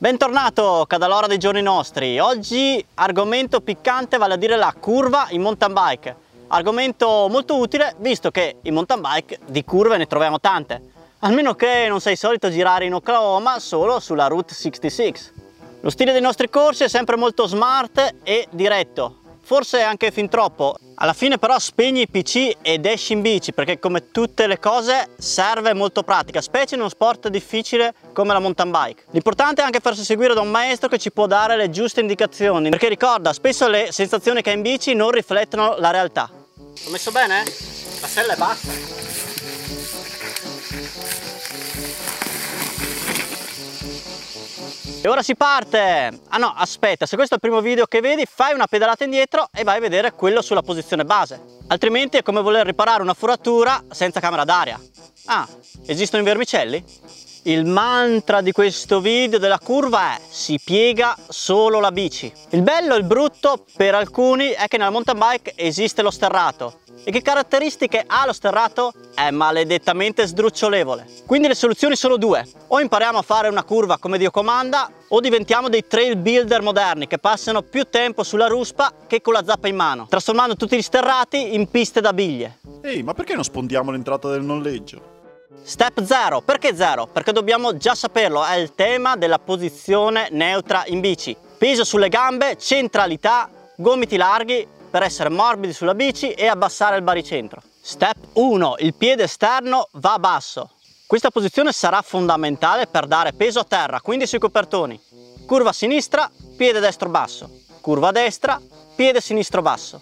Bentornato Cadalora dei giorni nostri, oggi argomento piccante vale a dire la curva in mountain bike. Argomento molto utile visto che in mountain bike di curve ne troviamo tante. Almeno che non sei solito girare in Oklahoma solo sulla Route 66 lo stile dei nostri corsi è sempre molto smart e diretto forse anche fin troppo. Alla fine però spegni il PC ed esci in bici perché come tutte le cose serve molto pratica, specie in uno sport difficile come la mountain bike. L'importante è anche farsi seguire da un maestro che ci può dare le giuste indicazioni perché ricorda, spesso le sensazioni che hai in bici non riflettono la realtà. Ho messo bene? La sella è bassa. E ora si parte! Ah no, aspetta, se questo è il primo video che vedi, fai una pedalata indietro e vai a vedere quello sulla posizione base. Altrimenti è come voler riparare una foratura senza camera d'aria. Ah, esistono i vermicelli? Il mantra di questo video della curva è si piega solo la bici. Il bello e il brutto per alcuni è che nella mountain bike esiste lo sterrato e che caratteristiche ha lo sterrato? È maledettamente sdrucciolevole. Quindi le soluzioni sono due. O impariamo a fare una curva come Dio comanda o diventiamo dei trail builder moderni che passano più tempo sulla ruspa che con la zappa in mano, trasformando tutti gli sterrati in piste da biglie. Ehi, ma perché non spondiamo l'entrata del noleggio? Step 0, perché 0? Perché dobbiamo già saperlo, è il tema della posizione neutra in bici. Peso sulle gambe, centralità, gomiti larghi, per essere morbidi sulla bici e abbassare il baricentro. Step 1. Il piede esterno va basso. Questa posizione sarà fondamentale per dare peso a terra, quindi sui copertoni. Curva sinistra, piede destro basso. Curva destra, piede sinistro basso.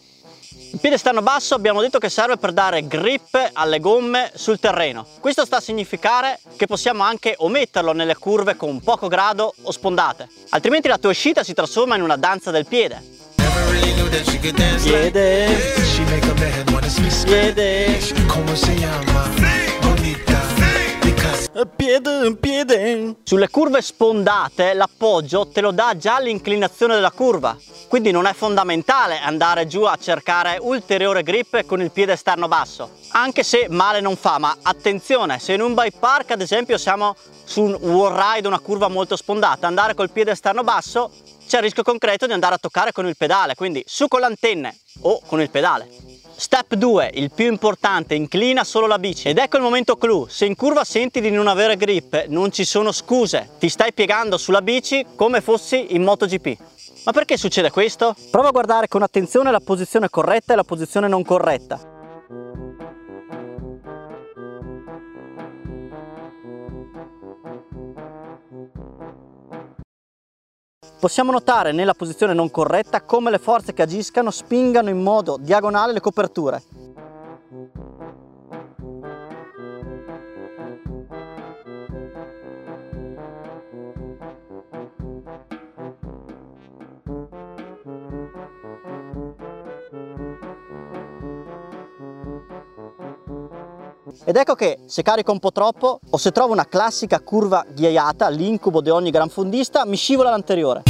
Il piede esterno basso abbiamo detto che serve per dare grip alle gomme sul terreno. Questo sta a significare che possiamo anche ometterlo nelle curve con poco grado o spondate. Altrimenti la tua uscita si trasforma in una danza del piede. Chiama? Bonita. Piede, piede. Sulle curve spondate l'appoggio te lo dà già l'inclinazione della curva. Quindi non è fondamentale andare giù a cercare ulteriore grip con il piede esterno basso. Anche se male non fa ma attenzione se in un bike park ad esempio siamo su un wall ride una curva molto spondata andare col piede esterno basso c'è il rischio concreto di andare a toccare con il pedale, quindi su con le o con il pedale. Step 2, il più importante, inclina solo la bici. Ed ecco il momento clou, se in curva senti di non avere grip, non ci sono scuse, ti stai piegando sulla bici come fossi in MotoGP. Ma perché succede questo? Prova a guardare con attenzione la posizione corretta e la posizione non corretta. Possiamo notare nella posizione non corretta come le forze che agiscano spingano in modo diagonale le coperture. Ed ecco che se carico un po' troppo o se trovo una classica curva ghiaiata, l'incubo di ogni gran fondista, mi scivola l'anteriore.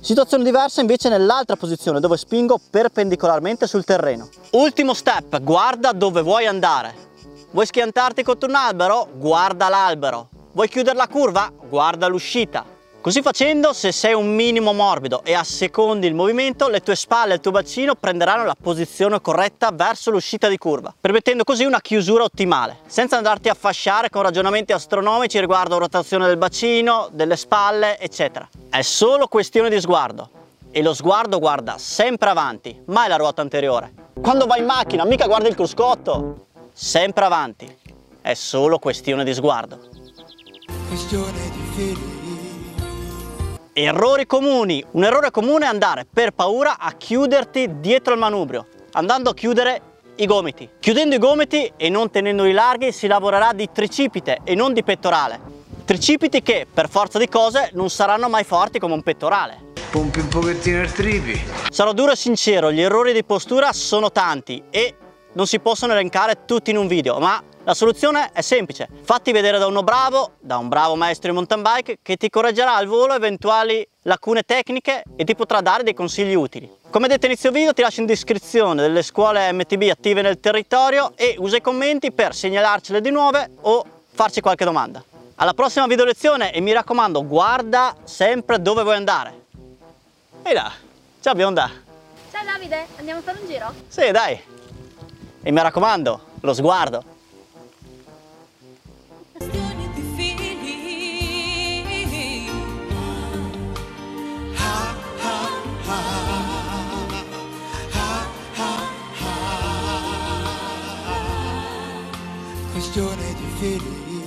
Situazione diversa invece nell'altra posizione dove spingo perpendicolarmente sul terreno. Ultimo step, guarda dove vuoi andare. Vuoi schiantarti contro un albero? Guarda l'albero. Vuoi chiudere la curva? Guarda l'uscita. Così facendo, se sei un minimo morbido e assecondi il movimento, le tue spalle e il tuo bacino prenderanno la posizione corretta verso l'uscita di curva, permettendo così una chiusura ottimale, senza andarti a fasciare con ragionamenti astronomici riguardo rotazione del bacino, delle spalle, eccetera. È solo questione di sguardo e lo sguardo guarda sempre avanti, mai la ruota anteriore. Quando vai in macchina, mica guardi il cruscotto, sempre avanti. È solo questione di sguardo. Questione di fede. Errori comuni. Un errore comune è andare per paura a chiuderti dietro il manubrio, andando a chiudere i gomiti. Chiudendo i gomiti e non tenendoli larghi si lavorerà di tricipite e non di pettorale. Tricipiti che, per forza di cose, non saranno mai forti come un pettorale. Pompi un pochettino il tripi. Sarò duro e sincero, gli errori di postura sono tanti e non si possono elencare tutti in un video, ma la soluzione è semplice. Fatti vedere da uno bravo, da un bravo maestro di mountain bike che ti correggerà al volo eventuali lacune tecniche e ti potrà dare dei consigli utili. Come detto inizio video ti lascio in descrizione delle scuole MTB attive nel territorio e usa i commenti per segnalarcele di nuove o farci qualche domanda. Alla prossima video lezione e mi raccomando guarda sempre dove vuoi andare. Ehi là, ciao bionda! Ciao Davide, andiamo a fare un giro? Sì dai! E mi raccomando, lo sguardo! Questione di fili. questione di fili